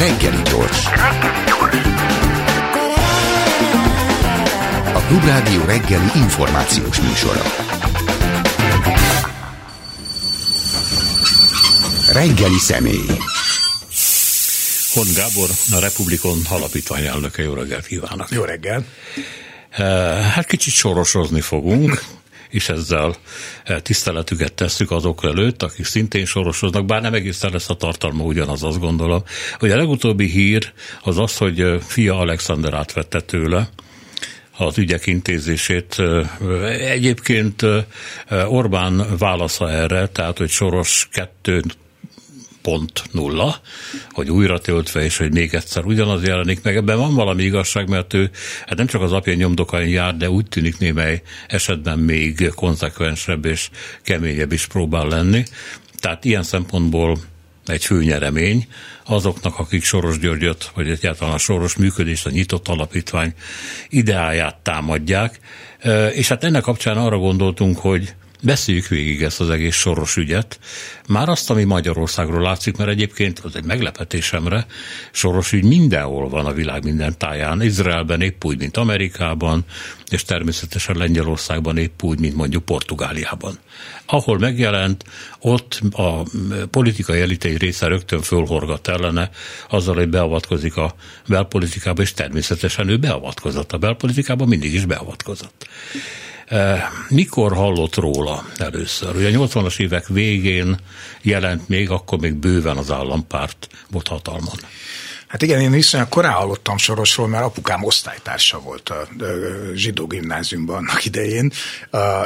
Reggeli gyors. A Klubrádió reggeli információs műsora. Reggeli személy. Hon Gábor, a Republikon alapítvány elnöke. Jó reggelt kívánok! Jó reggel! Hát kicsit sorosozni fogunk és ezzel eh, tiszteletüket tesszük azok előtt, akik szintén sorosoznak, bár nem egészen lesz a tartalma ugyanaz, azt gondolom. Ugye a legutóbbi hír az az, hogy eh, fia Alexander átvette tőle, az ügyek intézését. Eh, egyébként Orbán válasza erre, tehát hogy Soros kettőt 2.0, hogy újra töltve, és hogy még egyszer ugyanaz jelenik meg. Ebben van valami igazság, mert ő hát nem csak az apja nyomdokain jár, de úgy tűnik némely esetben még konzekvensebb és keményebb is próbál lenni. Tehát ilyen szempontból egy főnyeremény azoknak, akik Soros Györgyöt, vagy egyáltalán a Soros működést, a nyitott alapítvány ideáját támadják. És hát ennek kapcsán arra gondoltunk, hogy Beszéljük végig ezt az egész soros ügyet. Már azt, ami Magyarországról látszik, mert egyébként az egy meglepetésemre, soros ügy mindenhol van a világ minden táján. Izraelben épp úgy, mint Amerikában, és természetesen Lengyelországban épp úgy, mint mondjuk Portugáliában. Ahol megjelent, ott a politikai elit egy része rögtön fölhorgat ellene, azzal, hogy beavatkozik a belpolitikába, és természetesen ő beavatkozott. A belpolitikába mindig is beavatkozott. Eh, mikor hallott róla először? Ugye a 80-as évek végén jelent még, akkor még bőven az állampárt volt hatalmon. Hát igen, én viszonylag korán hallottam Sorosról, mert apukám osztálytársa volt a zsidó gimnáziumban annak idején,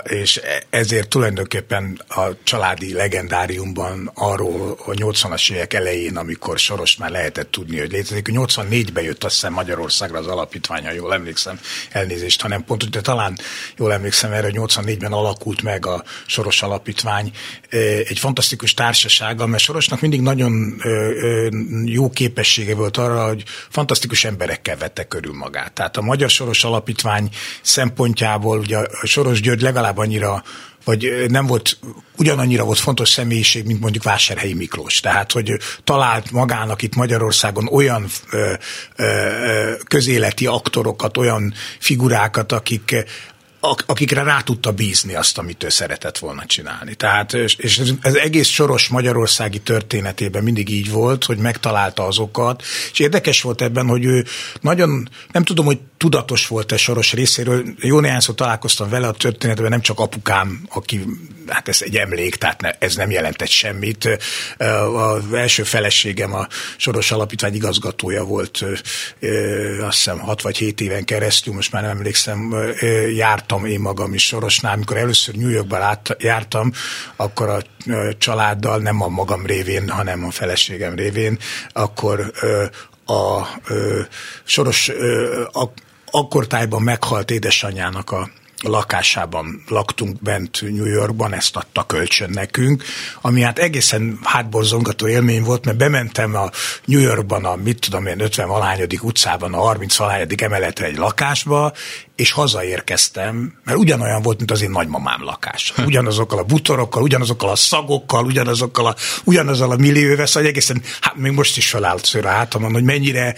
és ezért tulajdonképpen a családi legendáriumban arról a 80-as évek elején, amikor Soros már lehetett tudni, hogy létezik, 84-ben jött azt hiszem Magyarországra az alapítványa, jól emlékszem, elnézést, hanem pont, de talán jól emlékszem erre, hogy 84-ben alakult meg a Soros Alapítvány, egy fantasztikus társasága, mert Sorosnak mindig nagyon jó képessége volt volt arra, hogy fantasztikus emberekkel vette körül magát. Tehát a Magyar Soros Alapítvány szempontjából ugye a Soros György legalább annyira vagy nem volt, ugyanannyira volt fontos személyiség, mint mondjuk Vásárhelyi Miklós. Tehát, hogy talált magának itt Magyarországon olyan ö, ö, közéleti aktorokat, olyan figurákat, akik, akikre rá tudta bízni azt, amit ő szeretett volna csinálni. Tehát, és ez egész soros magyarországi történetében mindig így volt, hogy megtalálta azokat, és érdekes volt ebben, hogy ő nagyon, nem tudom, hogy tudatos volt-e soros részéről, jó néhányszor találkoztam vele a történetben, nem csak apukám, aki, hát ez egy emlék, tehát ne, ez nem jelentett semmit. Az első feleségem a Soros Alapítvány igazgatója volt, azt hiszem 6 vagy 7 éven keresztül, most már nem emlékszem, járt jártam én magam is Sorosnál, amikor először New Yorkban jártam, akkor a családdal, nem a magam révén, hanem a feleségem révén, akkor a, a Soros a, akkortájban meghalt édesanyjának a lakásában laktunk bent New Yorkban, ezt adta kölcsön nekünk, ami hát egészen hátborzongató élmény volt, mert bementem a New Yorkban a, mit tudom én, 50 valányodik utcában, a 30 valányodik emeletre egy lakásba, és hazaérkeztem, mert ugyanolyan volt, mint az én nagymamám lakás. Ugyanazokkal a butorokkal, ugyanazokkal a szagokkal, ugyanazokkal a, ugyanazzal a millióvel, szóval egészen, hát még most is felállt szőre hátamon, hogy mennyire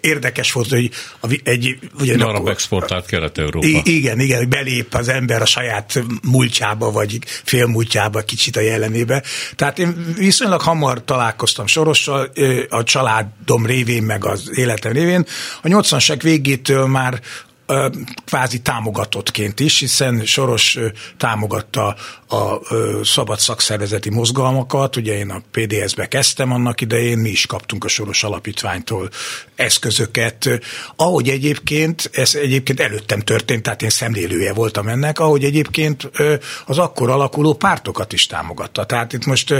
érdekes volt, hogy egy... Ugye, Arab exportált Kelet-Európa. Igen, igen, belép az ember a saját múltjába, vagy félmúltjába kicsit a jelenébe. Tehát én viszonylag hamar találkoztam Sorossal, a családom révén, meg az életem révén. A 80-as végétől már kvázi támogatottként is, hiszen Soros támogatta a szabad szakszervezeti mozgalmakat, ugye én a PDS-be kezdtem annak idején, mi is kaptunk a Soros Alapítványtól eszközöket, ahogy egyébként, ez egyébként előttem történt, tehát én szemlélője voltam ennek, ahogy egyébként az akkor alakuló pártokat is támogatta. Tehát itt most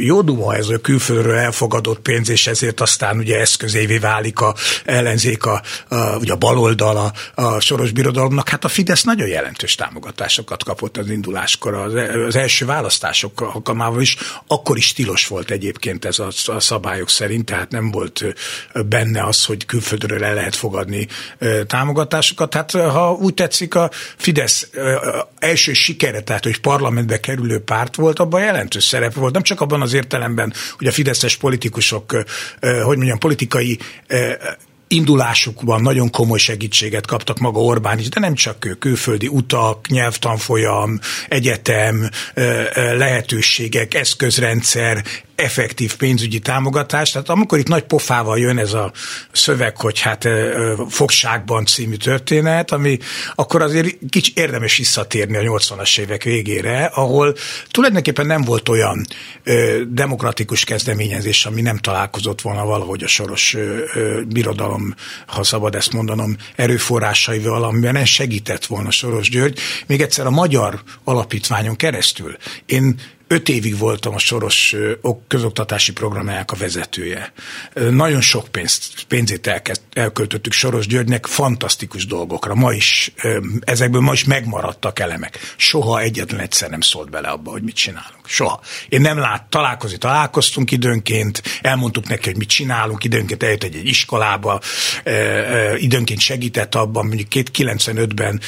jó duma ez a külföldről elfogadott pénz, és ezért aztán ugye eszközévé válik a ellenzék, a, a, ugye a baloldal, a, a soros birodalomnak, hát a Fidesz nagyon jelentős támogatásokat kapott az induláskor, az, az első választások alkalmával is, akkor is tilos volt egyébként ez a, a szabályok szerint, tehát nem volt benne az, hogy külföldről el lehet fogadni támogatásokat. Hát ha úgy tetszik, a Fidesz első sikere, tehát hogy parlamentbe kerülő párt volt, abban jelentős szerep volt, nem csak abban az értelemben, hogy a fideszes politikusok, hogy mondjam, politikai indulásukban nagyon komoly segítséget kaptak maga Orbán is, de nem csak ő, külföldi utak, nyelvtanfolyam, egyetem, lehetőségek, eszközrendszer, effektív pénzügyi támogatás. Tehát amikor itt nagy pofával jön ez a szöveg, hogy hát fogságban című történet, ami akkor azért kicsi érdemes visszatérni a 80-as évek végére, ahol tulajdonképpen nem volt olyan demokratikus kezdeményezés, ami nem találkozott volna valahogy a soros ö, ö, birodalom, ha szabad ezt mondanom, erőforrásaival, amiben ez segített volna Soros György. Még egyszer a magyar alapítványon keresztül. Én öt évig voltam a Soros közoktatási programjának a vezetője. Nagyon sok pénzt, pénzét elkezd, elköltöttük Soros Györgynek fantasztikus dolgokra. Ma is, ezekből ma is megmaradtak elemek. Soha egyetlen egyszer nem szólt bele abba, hogy mit csinálunk. Soha. Én nem lát, találkozni találkoztunk időnként, elmondtuk neki, hogy mit csinálunk, időnként eljött egy, egy iskolába, időnként segített abban, mondjuk 95-ben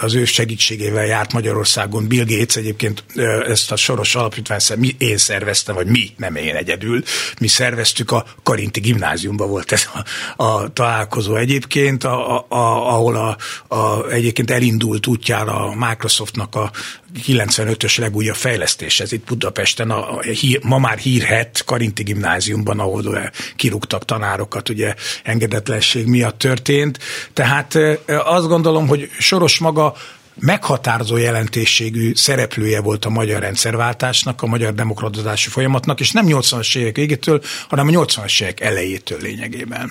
az ő segítségével járt Magyarországon Bill Gates, egyébként ezt a Soros János Alapítvány, mi, én szerveztem, vagy mi, nem én egyedül, mi szerveztük a Karinti gimnáziumban volt ez a, a találkozó egyébként, a, a, ahol a, a, egyébként elindult útjára a Microsoftnak a 95-ös legújabb fejlesztés. Ez itt Budapesten, a, a hír, ma már hírhet Karinti gimnáziumban, ahol kirúgtak tanárokat, ugye engedetlenség miatt történt. Tehát azt gondolom, hogy Soros maga meghatározó jelentésségű szereplője volt a magyar rendszerváltásnak, a magyar demokratizási folyamatnak, és nem 80-as évek végétől, hanem a 80-as évek elejétől lényegében.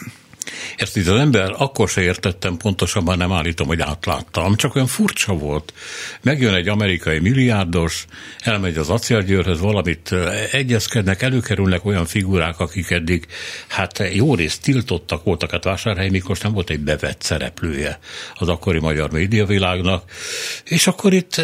Ezt itt az ember akkor se értettem, pontosabban nem állítom, hogy átláttam, csak olyan furcsa volt. Megjön egy amerikai milliárdos, elmegy az acélgyőrhöz, valamit egyezkednek, előkerülnek olyan figurák, akik eddig hát jó részt tiltottak voltak, hát Vásárhely Miklós nem volt egy bevett szereplője az akkori magyar médiavilágnak, és akkor itt,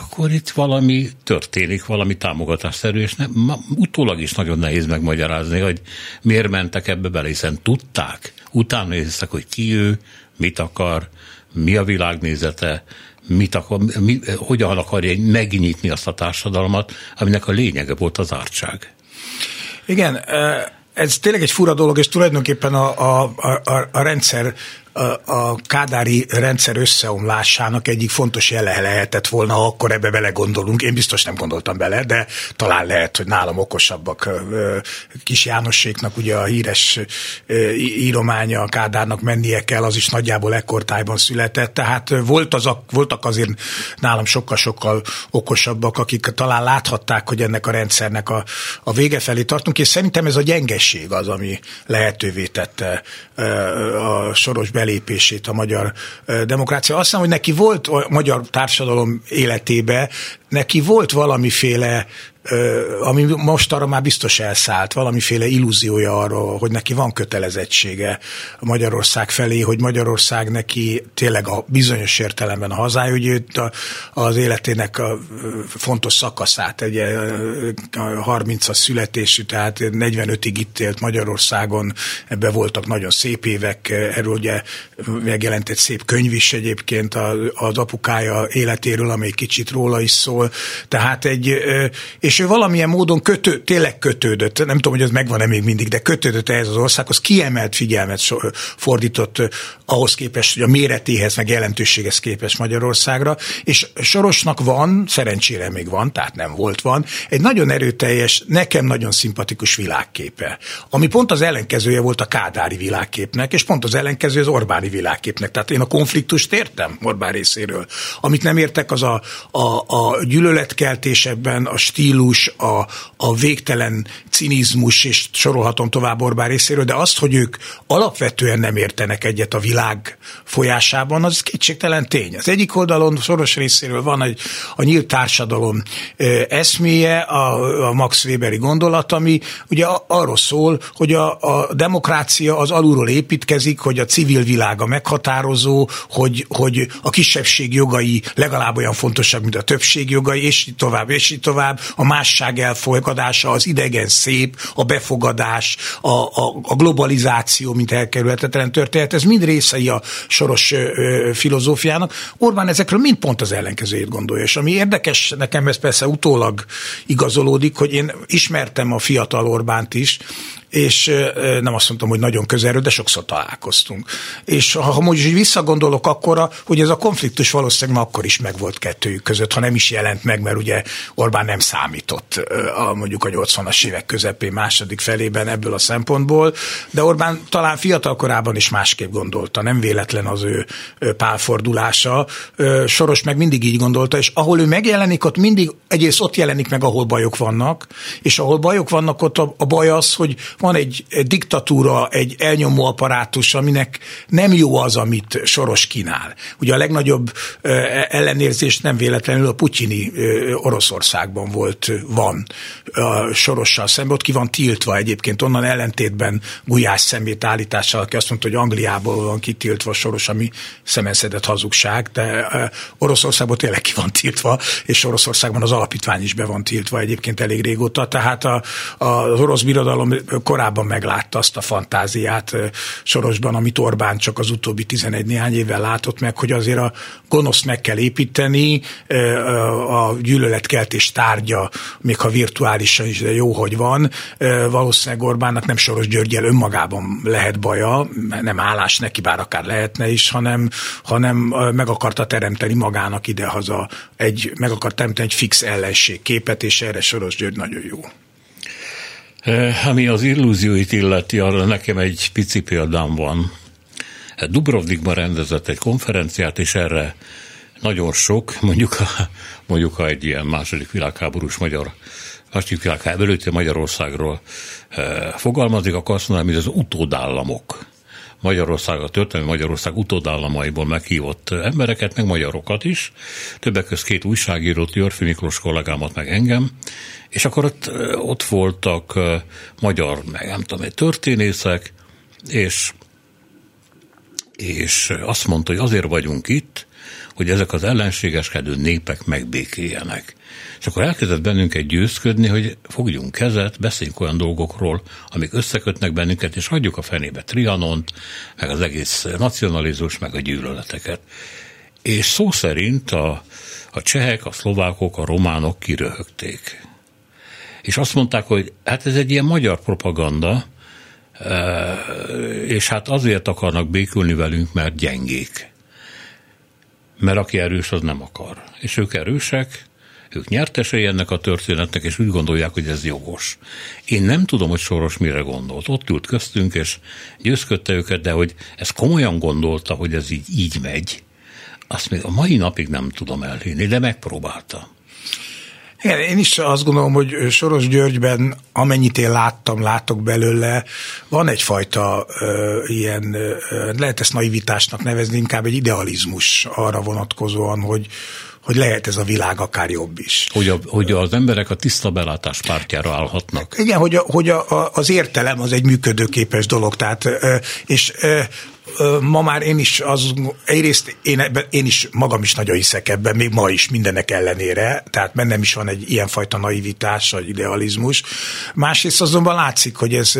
akkor itt valami történik, valami támogatásszerű, és nem, utólag is nagyon nehéz megmagyarázni, hogy miért mentek ebbe bele, hiszen tudták, utána néztek, hogy ki ő, mit akar, mi a világnézete, mit akar, mi, hogyan akarja megnyitni azt a társadalmat, aminek a lényege volt az ártság. Igen, ez tényleg egy fura dolog, és tulajdonképpen a, a, a, a rendszer a kádári rendszer összeomlásának egyik fontos jele lehetett volna, akkor ebbe bele gondolunk. Én biztos nem gondoltam bele, de talán lehet, hogy nálam okosabbak. Kis Jánosséknak ugye a híres írománya a Kádárnak mennie kell, az is nagyjából ekkortájban született, tehát volt az, voltak azért nálam sokkal-sokkal okosabbak, akik talán láthatták, hogy ennek a rendszernek a, a vége felé tartunk, és szerintem ez a gyengesség az, ami lehetővé tette a soros be belépését a magyar demokrácia. Azt hiszem, hogy neki volt a magyar társadalom életébe, neki volt valamiféle ami most arra már biztos elszállt, valamiféle illúziója arról, hogy neki van kötelezettsége Magyarország felé, hogy Magyarország neki tényleg a bizonyos értelemben a hazája, hogy őt az életének a fontos szakaszát, egy 30-as születésű, tehát 45-ig itt élt Magyarországon, ebbe voltak nagyon szép évek, erről ugye megjelent egy szép könyv is egyébként az apukája életéről, amely kicsit róla is szól, tehát egy, és és ő valamilyen módon kötő, tényleg kötődött, nem tudom, hogy ez megvan-e még mindig, de kötődött ehhez az országhoz, kiemelt figyelmet fordított ahhoz képest, hogy a méretéhez, meg jelentőséghez képest Magyarországra, és Sorosnak van, szerencsére még van, tehát nem volt van, egy nagyon erőteljes, nekem nagyon szimpatikus világképe, ami pont az ellenkezője volt a kádári világképnek, és pont az ellenkező az Orbáni világképnek. Tehát én a konfliktust értem Orbán részéről. Amit nem értek, az a, a, a gyűlöletkeltés ebben, a stílus, stílus, a, a végtelen cinizmus, és sorolhatom tovább Orbán részéről, de azt, hogy ők alapvetően nem értenek egyet a világ folyásában, az kétségtelen tény. Az egyik oldalon soros részéről van egy, a nyílt társadalom eszméje, a, a Max Weberi gondolat, ami ugye arról szól, hogy a, a demokrácia az alulról építkezik, hogy a civil világa meghatározó, hogy, hogy a kisebbség jogai legalább olyan fontosak, mint a többség jogai, és így tovább, és így tovább. A másság elfogadása, az idegen szép, a befogadás, a, a, a globalizáció, mint elkerülhetetlen történet, ez mind részei a soros ö, filozófiának. Orbán ezekről mind pont az ellenkezőjét gondolja. És ami érdekes, nekem ez persze utólag igazolódik, hogy én ismertem a fiatal Orbánt is, és nem azt mondtam, hogy nagyon közelről, de sokszor találkoztunk. És ha, mondjuk visszagondolok akkora, hogy ez a konfliktus valószínűleg akkor is megvolt kettőjük között, ha nem is jelent meg, mert ugye Orbán nem számított a, mondjuk a 80-as évek közepén második felében ebből a szempontból, de Orbán talán fiatal korában is másképp gondolta, nem véletlen az ő pálfordulása. Soros meg mindig így gondolta, és ahol ő megjelenik, ott mindig egyrészt ott jelenik meg, ahol bajok vannak, és ahol bajok vannak, ott a, a baj az, hogy van egy diktatúra, egy elnyomó apparátus, aminek nem jó az, amit Soros kínál. Ugye a legnagyobb ellenérzés nem véletlenül a putyini Oroszországban volt, van a Sorossal szemben, ott ki van tiltva egyébként, onnan ellentétben Gulyás szemét állítással, aki azt mondta, hogy Angliából van kitiltva Soros, ami szemenszedett hazugság, de Oroszországban tényleg ki van tiltva, és Oroszországban az alapítvány is be van tiltva egyébként elég régóta, tehát a, a, az orosz birodalom korábban meglátta azt a fantáziát Sorosban, amit Orbán csak az utóbbi 11 néhány évvel látott meg, hogy azért a gonoszt meg kell építeni, a gyűlöletkeltés tárgya, még ha virtuálisan is, de jó, hogy van. Valószínűleg Orbánnak nem Soros Györgyel önmagában lehet baja, nem állás neki, bár akár lehetne is, hanem, hanem meg akarta teremteni magának idehaza egy, meg akart teremteni egy fix ellenség képet, és erre Soros György nagyon jó. Ami az illúzióit illeti, arra nekem egy pici példám van. Dubrovnikban rendezett egy konferenciát, és erre nagyon sok, mondjuk, mondjuk ha egy ilyen második világháborús magyar, második világháború előtti Magyarországról eh, fogalmazik, akkor azt mondanám, hogy az utódállamok. Magyarország, a történelmi Magyarország utódállamaiból meghívott embereket, meg magyarokat is, többek között két újságírót, Jörfi Miklós kollégámat, meg engem, és akkor ott, ott voltak magyar, meg nem tudom, történészek, és, és azt mondta, hogy azért vagyunk itt, hogy ezek az ellenségeskedő népek megbékéljenek. És akkor elkezdett bennünket győzködni, hogy fogjunk kezet, beszéljünk olyan dolgokról, amik összekötnek bennünket, és hagyjuk a fenébe Trianont, meg az egész nacionalizmus, meg a gyűlöleteket. És szó szerint a, a csehek, a szlovákok, a románok kiröhögték. És azt mondták, hogy hát ez egy ilyen magyar propaganda, e, és hát azért akarnak békülni velünk, mert gyengék. Mert aki erős, az nem akar. És ők erősek, ők nyertesei ennek a történetnek, és úgy gondolják, hogy ez jogos. Én nem tudom, hogy Soros mire gondolt. Ott ült köztünk, és győzködte őket, de hogy ez komolyan gondolta, hogy ez így, így megy, azt még a mai napig nem tudom elhinni, de megpróbálta. Igen, én is azt gondolom, hogy Soros Györgyben, amennyit én láttam, látok belőle, van egyfajta ö, ilyen, ö, lehet ezt naivitásnak nevezni, inkább egy idealizmus arra vonatkozóan, hogy, hogy lehet ez a világ akár jobb is. Hogy, a, hogy az emberek a tiszta belátás pártjára állhatnak. Igen, hogy, a, hogy a, az értelem az egy működőképes dolog, tehát, és ma már én is az, egyrészt én, én is magam is nagyon hiszek ebben, még ma is mindenek ellenére, tehát bennem is van egy ilyenfajta naivitás, vagy idealizmus. Másrészt azonban látszik, hogy ez,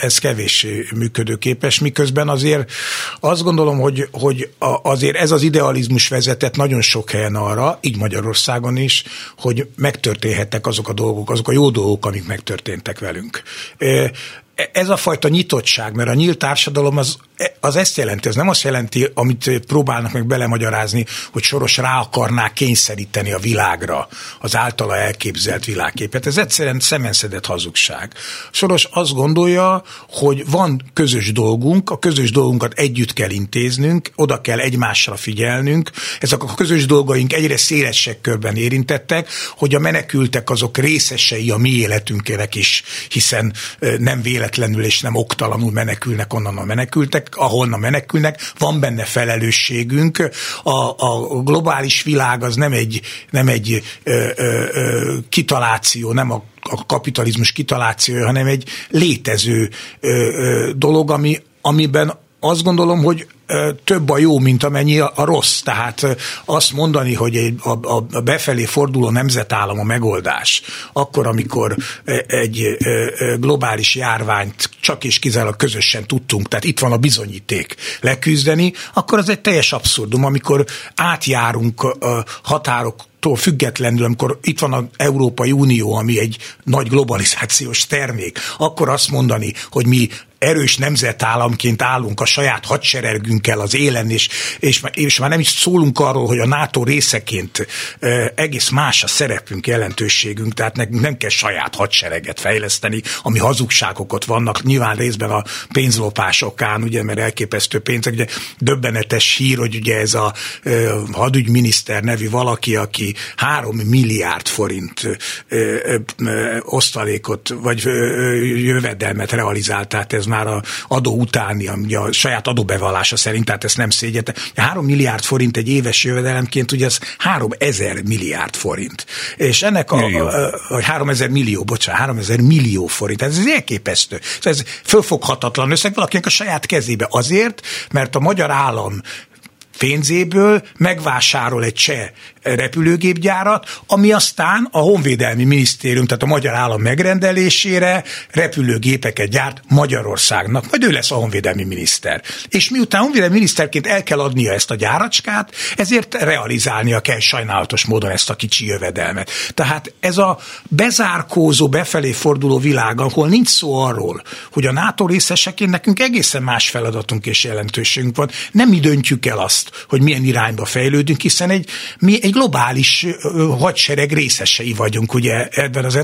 ez kevés működőképes, miközben azért azt gondolom, hogy, hogy azért ez az idealizmus vezetett nagyon sok helyen arra, így Magyarországon is, hogy megtörténhettek azok a dolgok, azok a jó dolgok, amik megtörténtek velünk ez a fajta nyitottság, mert a nyílt társadalom az, az ezt jelenti, az nem azt jelenti, amit próbálnak meg belemagyarázni, hogy Soros rá akarná kényszeríteni a világra az általa elképzelt világképet. Ez egyszerűen szemenszedett hazugság. Soros azt gondolja, hogy van közös dolgunk, a közös dolgunkat együtt kell intéznünk, oda kell egymásra figyelnünk, ezek a közös dolgaink egyre szélesebb körben érintettek, hogy a menekültek azok részesei a mi életünknek is, hiszen nem véletlenül és nem oktalanul menekülnek onnan a menekültek, ahonnan menekülnek, van benne felelősségünk. A, a globális világ az nem egy, nem egy ö, ö, ö, kitaláció, nem a a kapitalizmus kitalációja, hanem egy létező ö, ö, dolog, ami, amiben azt gondolom, hogy több a jó, mint amennyi a, rossz. Tehát azt mondani, hogy a, a befelé forduló nemzetállam a megoldás, akkor, amikor egy globális járványt csak és kizárólag közösen tudtunk, tehát itt van a bizonyíték leküzdeni, akkor az egy teljes abszurdum, amikor átjárunk határok tól függetlenül, amikor itt van az Európai Unió, ami egy nagy globalizációs termék, akkor azt mondani, hogy mi erős nemzetállamként állunk a saját hadseregünkkel az élen, és, és, és már nem is szólunk arról, hogy a NATO részeként egész más a szerepünk, jelentőségünk, tehát nekünk nem kell saját hadsereget fejleszteni, ami hazugságokat vannak, nyilván részben a pénzlopásokán, ugye, mert elképesztő pénzek, ugye döbbenetes hír, hogy ugye ez a hadügyminiszter nevű valaki, aki három milliárd forint osztalékot, vagy jövedelmet realizált, tehát ez már a adó utáni, ugye a saját adóbevallása szerint, tehát ezt nem szégyete. 3 milliárd forint egy éves jövedelemként, ugye ez 3 ezer milliárd forint. És ennek a, millió. a, a 3 ezer millió, bocsánat, 3 ezer millió forint. Ez, ez elképesztő. Ez fölfoghatatlan összeg valakinek a saját kezébe. Azért, mert a magyar állam pénzéből megvásárol egy cseh repülőgépgyárat, ami aztán a Honvédelmi Minisztérium, tehát a magyar állam megrendelésére repülőgépeket gyárt Magyarországnak, majd ő lesz a honvédelmi miniszter. És miután honvédelmi miniszterként el kell adnia ezt a gyáracskát, ezért realizálnia kell sajnálatos módon ezt a kicsi jövedelmet. Tehát ez a bezárkózó, befelé forduló világ, ahol nincs szó arról, hogy a NATO részeseként nekünk egészen más feladatunk és jelentőségünk van, nem mi döntjük el azt, hogy milyen irányba fejlődünk, hiszen egy, mi egy egy globális hadsereg részesei vagyunk ugye ebben az.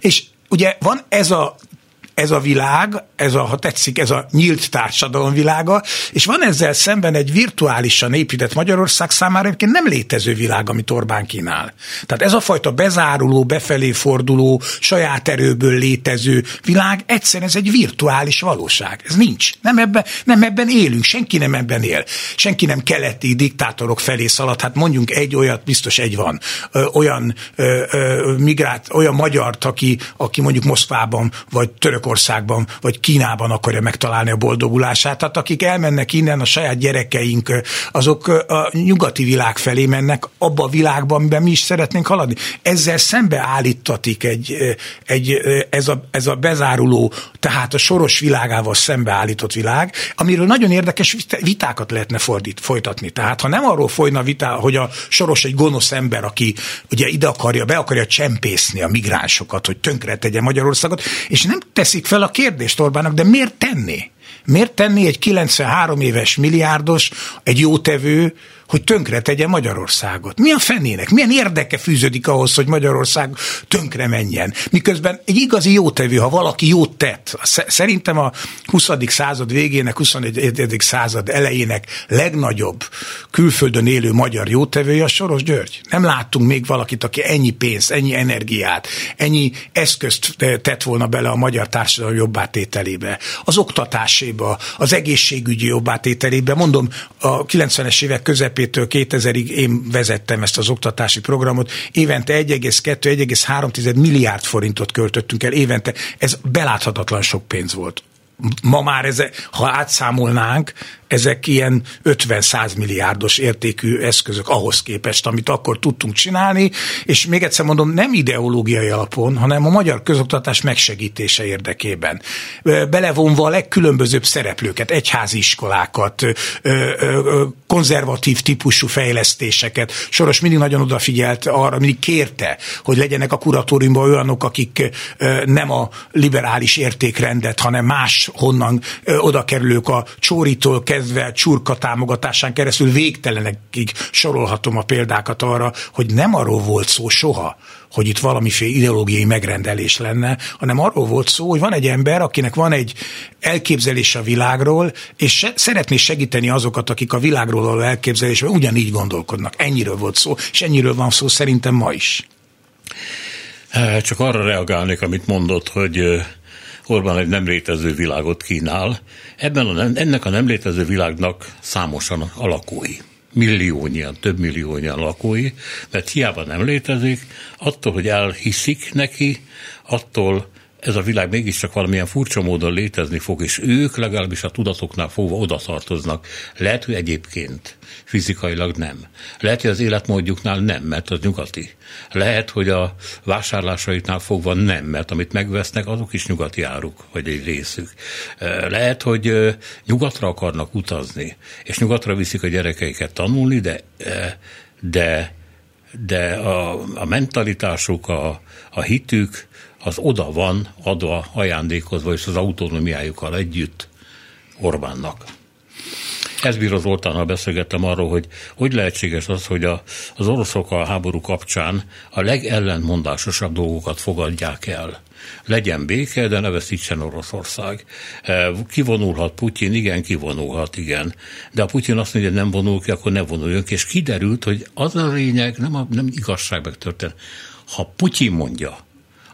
És ugye van ez a ez a világ, ez a, ha tetszik, ez a nyílt társadalom világa, és van ezzel szemben egy virtuálisan épített Magyarország számára egyébként nem létező világ, amit Orbán kínál. Tehát ez a fajta bezáruló, befelé forduló, saját erőből létező világ, egyszerűen ez egy virtuális valóság. Ez nincs. Nem ebben, nem ebben élünk, senki nem ebben él. Senki nem keleti diktátorok felé szalad. Hát mondjunk egy olyat, biztos egy van. Ö, olyan ö, ö, migrát, olyan magyart, aki, aki mondjuk Moszkvában vagy Török Törökországban vagy Kínában akarja megtalálni a boldogulását. Tehát akik elmennek innen, a saját gyerekeink, azok a nyugati világ felé mennek, abba a világban, amiben mi is szeretnénk haladni. Ezzel szembe állítatik egy, egy ez, a, ez a bezáruló, tehát a soros világával szembeállított világ, amiről nagyon érdekes vitákat lehetne fordít, folytatni. Tehát ha nem arról folyna vita, hogy a soros egy gonosz ember, aki ugye ide akarja, be akarja csempészni a migránsokat, hogy tönkre tegye Magyarországot, és nem teszi teszik fel a kérdést Orbánnak, de miért tenni? Miért tenni egy 93 éves milliárdos, egy jótevő, hogy tönkre tegye Magyarországot. Mi a fenének? Milyen érdeke fűződik ahhoz, hogy Magyarország tönkre menjen? Miközben egy igazi jótevő, ha valaki jót tett, szerintem a 20. század végének, 21. század elejének legnagyobb külföldön élő magyar jótevője a Soros György. Nem láttunk még valakit, aki ennyi pénzt, ennyi energiát, ennyi eszközt tett volna bele a magyar társadalom jobbátételébe, az oktatáséba, az egészségügyi jobbátételébe. Mondom, a 90-es évek közepén közepétől 2000-ig én vezettem ezt az oktatási programot, évente 1,2-1,3 milliárd forintot költöttünk el évente. Ez beláthatatlan sok pénz volt ma már ezek, ha átszámolnánk, ezek ilyen 50-100 milliárdos értékű eszközök ahhoz képest, amit akkor tudtunk csinálni, és még egyszer mondom, nem ideológiai alapon, hanem a magyar közoktatás megsegítése érdekében. Belevonva a legkülönbözőbb szereplőket, egyházi iskolákat, konzervatív típusú fejlesztéseket. Soros mindig nagyon odafigyelt arra, mindig kérte, hogy legyenek a kuratóriumban olyanok, akik nem a liberális értékrendet, hanem más honnan oda kerülők a csóritól kezdve csurka támogatásán keresztül végtelenekig sorolhatom a példákat arra, hogy nem arról volt szó soha, hogy itt valamiféle ideológiai megrendelés lenne, hanem arról volt szó, hogy van egy ember, akinek van egy elképzelés a világról, és se, szeretné segíteni azokat, akik a világról való elképzelésben ugyanígy gondolkodnak. Ennyiről volt szó, és ennyiről van szó szerintem ma is. Csak arra reagálnék, amit mondott, hogy Orbán egy nem létező világot kínál. Ebben a ennek a nem létező világnak számosan alakói milliónyian, több milliónyian lakói, mert hiába nem létezik, attól, hogy elhiszik neki, attól ez a világ mégiscsak valamilyen furcsa módon létezni fog, és ők legalábbis a tudatoknál fogva oda tartoznak. Lehet, hogy egyébként fizikailag nem. Lehet, hogy az életmódjuknál nem, mert az nyugati. Lehet, hogy a vásárlásaiknál fogva nem, mert amit megvesznek, azok is nyugati áruk, vagy egy részük. Lehet, hogy nyugatra akarnak utazni, és nyugatra viszik a gyerekeiket tanulni, de, de, de a, a mentalitásuk, a, a hitük, az oda van adva, ajándékozva, és az autonómiájukkal együtt Orbánnak. Ez bíró Zoltánnal beszélgettem arról, hogy hogy lehetséges az, hogy a, az oroszok a háború kapcsán a legellentmondásosabb dolgokat fogadják el. Legyen béke, de ne veszítsen Oroszország. E, kivonulhat Putyin, igen, kivonulhat, igen. De a Putyin azt mondja, hogy nem vonul ki, akkor ne vonuljon ki. És kiderült, hogy az a lényeg, nem, a, nem igazság megtörtént. Ha Putyin mondja,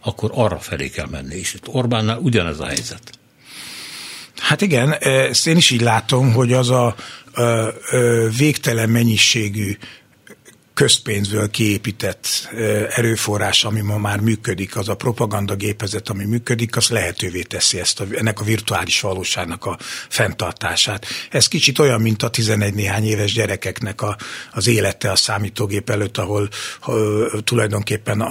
akkor arra felé kell menni. És itt Orbánnál ugyanez a helyzet. Hát igen, ezt én is így látom, hogy az a végtelen mennyiségű közpénzből kiépített erőforrás, ami ma már működik, az a propagandagépezet, ami működik, az lehetővé teszi ezt a, ennek a virtuális valóságnak a fenntartását. Ez kicsit olyan, mint a 11 néhány éves gyerekeknek a, az élete a számítógép előtt, ahol ha, tulajdonképpen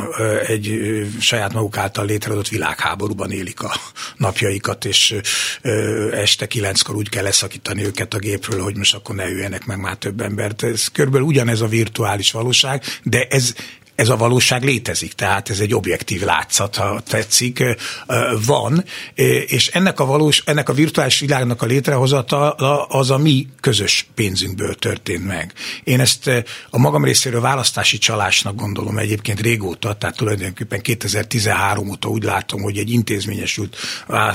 egy saját maguk által létrehozott világháborúban élik a napjaikat, és este kilenckor úgy kell leszakítani őket a gépről, hogy most akkor ne üljenek meg már több embert. Ez körülbelül ugyanez a virtuális valóság, de ez ez a valóság létezik, tehát ez egy objektív látszat, ha tetszik, van, és ennek a, valós, ennek a virtuális világnak a létrehozata az a mi közös pénzünkből történt meg. Én ezt a magam részéről választási csalásnak gondolom egyébként régóta, tehát tulajdonképpen 2013 óta úgy látom, hogy egy intézményesült,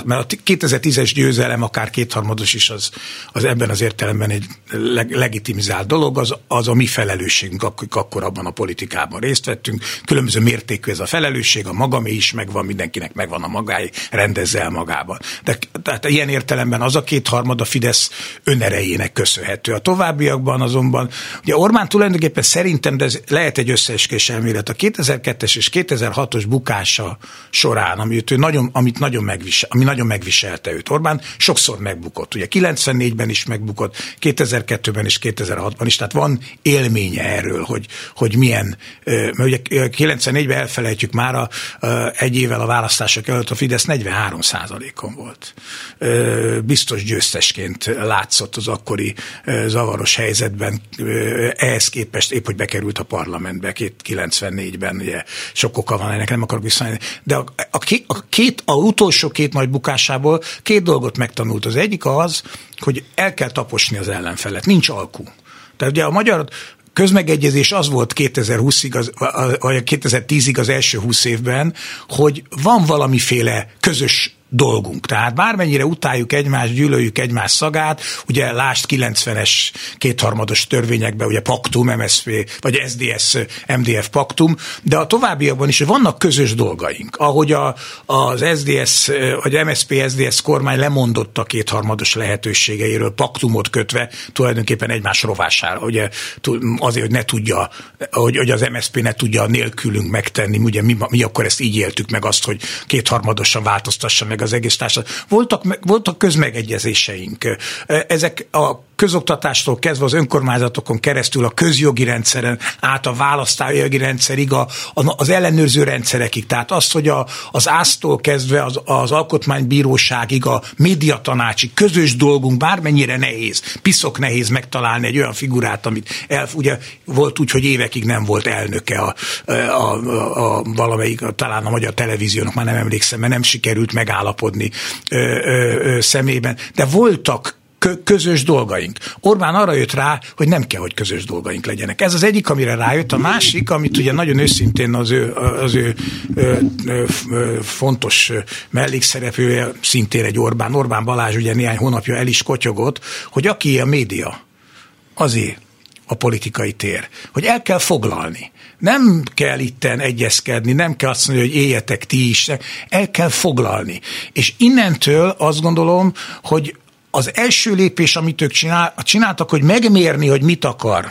mert a 2010-es győzelem, akár kétharmados is, az, az ebben az értelemben egy leg, legitimizált dolog, az, az a mi felelősségünk, akkor abban a politikában részt vettünk. Különböző mértékű ez a felelősség, a magamé is megvan, mindenkinek megvan a magáé, rendezze el magában. De tehát ilyen értelemben az a kétharmad a Fidesz önerejének köszönhető. A továbbiakban azonban, ugye Orbán tulajdonképpen szerintem, de ez lehet egy összeeskés elmélet, a 2002-es és 2006-os bukása során, amit, ő nagyon, amit nagyon megvisel, ami nagyon megviselte őt. Orbán sokszor megbukott. Ugye 94-ben is megbukott, 2002-ben és 2006-ban is, tehát van élménye erről, hogy, hogy milyen, mert ugye 94-ben elfelejtjük már a, egy évvel a választások előtt a Fidesz 43 on volt. Biztos győztesként látszott az akkori zavaros helyzetben, ehhez képest épp, hogy bekerült a parlamentbe 94-ben, ugye sok oka van ennek, nem akarok visszajönni. De a, a, két, a, két, a utolsó két nagy bukásából két dolgot megtanult. Az egyik az, hogy el kell taposni az ellenfelet, nincs alkú. Tehát ugye a magyar közmegegyezés az volt 2020-ig, az, vagy 2010-ig az első 20 évben, hogy van valamiféle közös dolgunk. Tehát bármennyire utáljuk egymást, gyűlöljük egymás szagát, ugye lást 90-es kétharmados törvényekben, ugye paktum, MSZP, vagy SDS, MDF paktum, de a továbbiakban is vannak közös dolgaink. Ahogy a, az SDS, vagy MSZP, SDS kormány lemondott a kétharmados lehetőségeiről, paktumot kötve tulajdonképpen egymás rovására, ugye azért, hogy ne tudja, hogy, hogy az MSZP ne tudja nélkülünk megtenni, ugye mi, mi akkor ezt így éltük meg azt, hogy kétharmadosan változtassa meg az egész társadalom. Voltak, voltak közmegegyezéseink. Ezek a közoktatástól kezdve az önkormányzatokon keresztül a közjogi rendszeren át a választási rendszerig, a, az ellenőrző rendszerekig. Tehát az, hogy a, az ásztól kezdve az, az alkotmánybíróságig, a médiatanácsig közös dolgunk, bármennyire nehéz, piszok nehéz megtalálni egy olyan figurát, amit el, ugye volt úgy, hogy évekig nem volt elnöke a, a, a, a valamelyik, talán a magyar televíziónak, már nem emlékszem, mert nem sikerült megállapodni ö, ö, ö, szemében, de voltak közös dolgaink. Orbán arra jött rá, hogy nem kell, hogy közös dolgaink legyenek. Ez az egyik, amire rájött. A másik, amit ugye nagyon őszintén az ő, az ő ö, ö, ö, fontos mellékszereplője, szintén egy Orbán, Orbán Balázs ugye néhány hónapja el is kotyogott, hogy aki a média, azért a politikai tér. Hogy el kell foglalni. Nem kell itten egyezkedni, nem kell azt mondani, hogy éljetek ti is, el kell foglalni. És innentől azt gondolom, hogy az első lépés, amit ők csinál, csináltak, hogy megmérni, hogy mit akar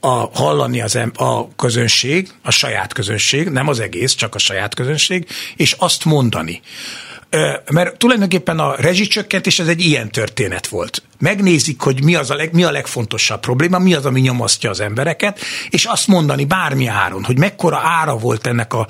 a, hallani az, a közönség, a saját közönség, nem az egész, csak a saját közönség, és azt mondani. Mert tulajdonképpen a rezsicsökkentés ez egy ilyen történet volt. Megnézik, hogy mi, az a leg, mi a legfontosabb probléma, mi az, ami nyomasztja az embereket, és azt mondani bármi áron, hogy mekkora ára volt ennek a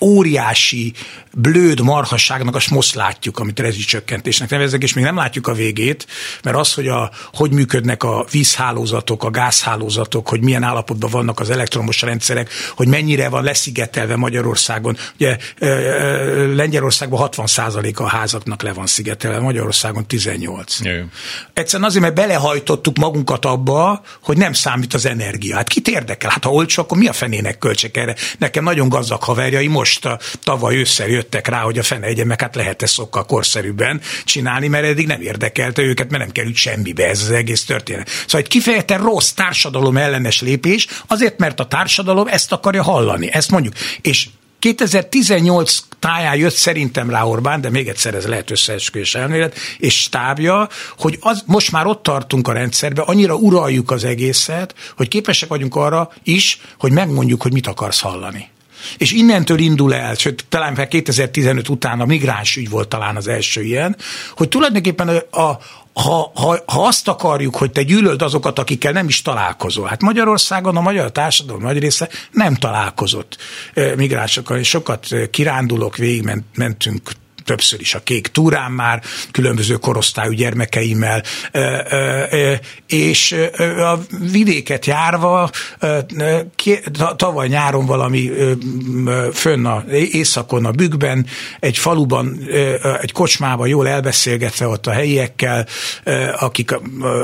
óriási, blőd marhasságnak, azt most látjuk, amit rezsicsökkentésnek nevezek, és még nem látjuk a végét, mert az, hogy a, hogy működnek a vízhálózatok, a gázhálózatok, hogy milyen állapotban vannak az elektromos rendszerek, hogy mennyire van leszigetelve Magyarországon. Ugye Lengyelországban 60% a házaknak le van szigetelve, Magyarországon 18. Jaj. Egyszerűen azért, mert belehajtottuk magunkat abba, hogy nem számít az energia. Hát kit érdekel? Hát ha olcsó, akkor mi a fenének költsek erre? Nekem nagyon gazdag haverjai most a tavaly ősszel jöttek rá, hogy a fene egye, meg hát lehet ezt sokkal korszerűbben csinálni, mert eddig nem érdekelte őket, mert nem került semmibe ez az egész történet. Szóval egy kifejezetten rossz társadalom ellenes lépés, azért, mert a társadalom ezt akarja hallani. Ezt mondjuk. És 2018 táján jött szerintem rá Orbán, de még egyszer ez lehet összeesküvés elmélet, és stábja, hogy az, most már ott tartunk a rendszerbe, annyira uraljuk az egészet, hogy képesek vagyunk arra is, hogy megmondjuk, hogy mit akarsz hallani. És innentől indul el, sőt, talán 2015 után a migráns ügy volt talán az első ilyen, hogy tulajdonképpen a, a ha, ha, ha azt akarjuk, hogy te gyűlöld azokat, akikkel nem is találkozol. Hát Magyarországon a magyar társadalom nagy része nem találkozott migránsokkal, és sokat kirándulok, végigmentünk többször is a kék túrán már, különböző korosztályú gyermekeimmel, és a vidéket járva tavaly nyáron valami fönn a északon, a bükkben, egy faluban, egy kocsmában jól elbeszélgetve ott a helyiekkel, akik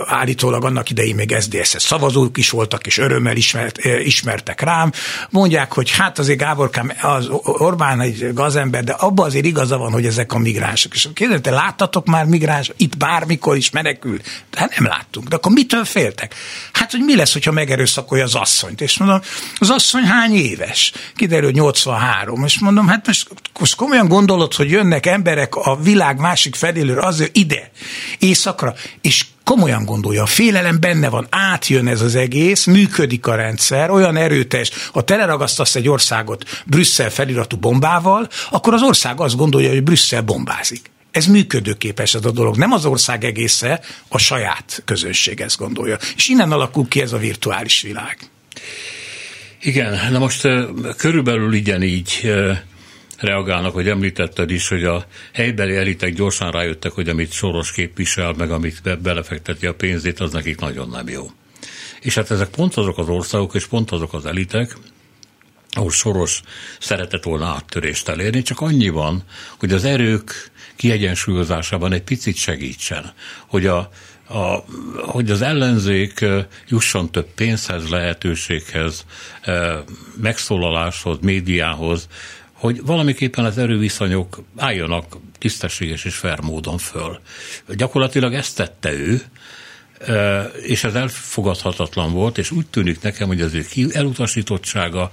állítólag annak idején még SZDSZ szavazók is voltak, és örömmel ismert, ismertek rám, mondják, hogy hát azért Gáborkám, az Orbán egy gazember, de abban azért igaza van, hogy ezek a migránsok. És kérdezem, te láttatok már migráns itt bármikor is menekül? Hát nem láttunk. De akkor mitől féltek? Hát, hogy mi lesz, hogyha megerőszakolja az asszonyt? És mondom, az asszony hány éves? Kiderül, 83. És mondom, hát most, most komolyan gondolod, hogy jönnek emberek a világ másik feléről azért ide, éjszakra, és komolyan gondolja, a félelem benne van, átjön ez az egész, működik a rendszer, olyan erőtes, ha teleragasztasz egy országot Brüsszel feliratú bombával, akkor az ország azt gondolja, hogy Brüsszel bombázik. Ez működőképes ez a dolog. Nem az ország egésze, a saját közönség ezt gondolja. És innen alakul ki ez a virtuális világ. Igen, na most körülbelül így reagálnak, hogy említetted is, hogy a helybeli elitek gyorsan rájöttek, hogy amit Soros képvisel, meg amit be, belefekteti a pénzét, az nekik nagyon nem jó. És hát ezek pont azok az országok, és pont azok az elitek, ahol Soros szeretett volna áttörést elérni, csak annyi van, hogy az erők kiegyensúlyozásában egy picit segítsen, hogy a, a, hogy az ellenzék jusson több pénzhez, lehetőséghez, megszólaláshoz, médiához, hogy valamiképpen az erőviszonyok álljanak tisztességes és fair módon föl. Gyakorlatilag ezt tette ő, és ez elfogadhatatlan volt, és úgy tűnik nekem, hogy az ő elutasítottsága,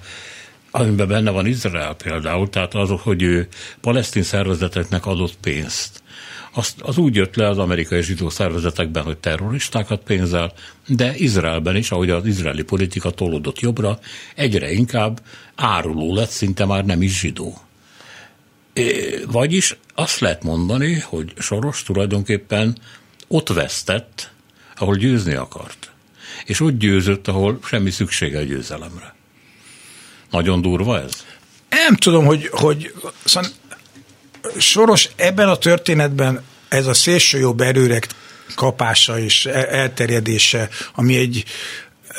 amiben benne van Izrael például, tehát az, hogy ő palesztin szervezeteknek adott pénzt, az, az úgy jött le az amerikai zsidó szervezetekben, hogy terroristákat pénzel, de Izraelben is, ahogy az izraeli politika tolódott jobbra, egyre inkább áruló lett, szinte már nem is zsidó. Vagyis azt lehet mondani, hogy Soros tulajdonképpen ott vesztett, ahol győzni akart. És ott győzött, ahol semmi szüksége a győzelemre. Nagyon durva ez? Nem tudom, hogy, hogy szóval Soros ebben a történetben ez a szélső jobb erőrek kapása és elterjedése, ami egy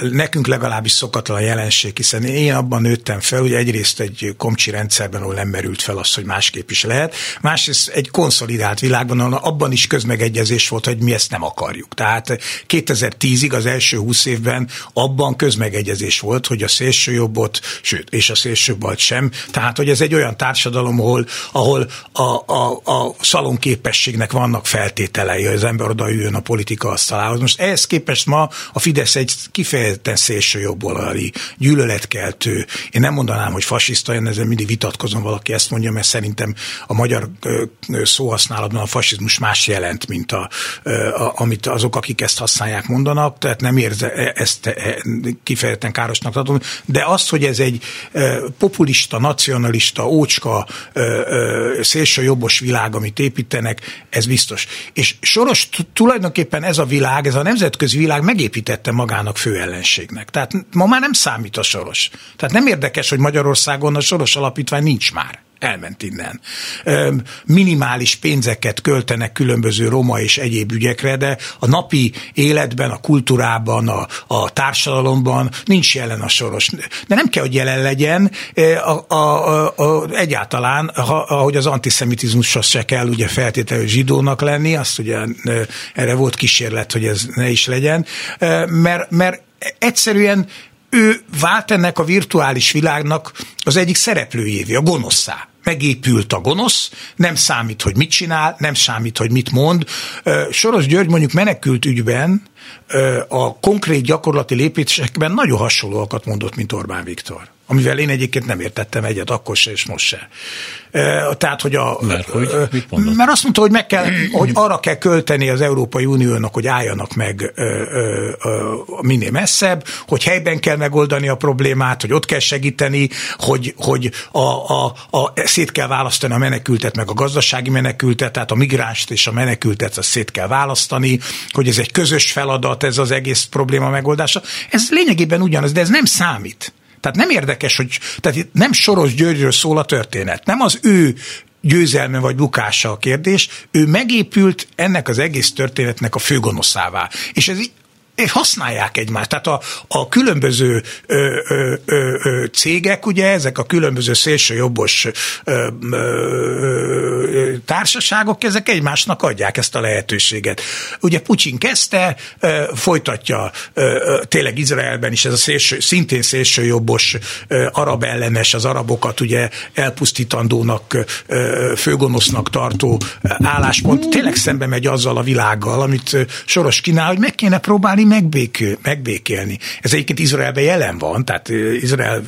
nekünk legalábbis szokatlan jelenség, hiszen én abban nőttem fel, hogy egyrészt egy komcsi rendszerben, ahol nem merült fel az, hogy másképp is lehet, másrészt egy konszolidált világban, ahol abban is közmegegyezés volt, hogy mi ezt nem akarjuk. Tehát 2010-ig az első 20 évben abban közmegegyezés volt, hogy a szélső jobbot, sőt, és a szélső balt sem. Tehát, hogy ez egy olyan társadalom, ahol, ahol a, a, a szalonképességnek vannak feltételei, hogy az ember odaüljön a politika asztalához. Most ehhez képest ma a Fidesz egy kifejezetten kifejezetten szélső jobboldali, gyűlöletkeltő. Én nem mondanám, hogy fasiszta, én ezzel mindig vitatkozom, valaki ezt mondja, mert szerintem a magyar szóhasználatban a fasizmus más jelent, mint a, a, amit azok, akik ezt használják, mondanak, tehát nem érze e, ezt e, kifejezetten károsnak tartom, de azt, hogy ez egy populista, nacionalista, ócska, szélső jobbos világ, amit építenek, ez biztos. És Soros tulajdonképpen ez a világ, ez a nemzetközi világ megépítette magának főellen ellenségnek. Tehát ma már nem számít a soros. Tehát nem érdekes, hogy Magyarországon a soros alapítvány nincs már elment innen. Minimális pénzeket költenek különböző roma és egyéb ügyekre, de a napi életben, a kultúrában, a, a társadalomban nincs jelen a soros. De nem kell, hogy jelen legyen, a, a, a, egyáltalán, ha, ahogy az antiszemitizmushoz se kell ugye feltétlenül zsidónak lenni, azt ugye erre volt kísérlet, hogy ez ne is legyen, mert, mert egyszerűen ő vált ennek a virtuális világnak az egyik szereplőjévé, a gonoszá. Megépült a gonosz, nem számít, hogy mit csinál, nem számít, hogy mit mond. Soros György mondjuk menekült ügyben a konkrét gyakorlati lépésekben nagyon hasonlóakat mondott, mint Orbán Viktor amivel én egyébként nem értettem egyet, akkor se és most se. Tehát, hogy a... Mert, hogy, mit mert azt mondta, hogy meg kell, hogy arra kell költeni az Európai Uniónak, hogy álljanak meg minél messzebb, hogy helyben kell megoldani a problémát, hogy ott kell segíteni, hogy, hogy a, a, a, szét kell választani a menekültet, meg a gazdasági menekültet, tehát a migránst és a menekültet azt szét kell választani, hogy ez egy közös feladat, ez az egész probléma megoldása. Ez lényegében ugyanaz, de ez nem számít. Tehát nem érdekes, hogy tehát itt nem Soros Györgyről szól a történet, nem az ő győzelme vagy bukása a kérdés, ő megépült ennek az egész történetnek a főgonoszává. És ez és használják egymást. Tehát a, a különböző ö, ö, ö, ö, cégek, ugye ezek a különböző szélsőjobbos ö, ö, társaságok, ezek egymásnak adják ezt a lehetőséget. Ugye Putyin kezdte, ö, folytatja ö, ö, tényleg Izraelben is ez a szélső, szintén szélsőjobbos ö, arab ellenes, az arabokat ugye elpusztítandónak, ö, főgonosznak tartó álláspont tényleg szembe megy azzal a világgal, amit Soros kínál, hogy meg kéne próbálni megbékül, megbékélni. Ez egyébként Izraelben jelen van, tehát Izrael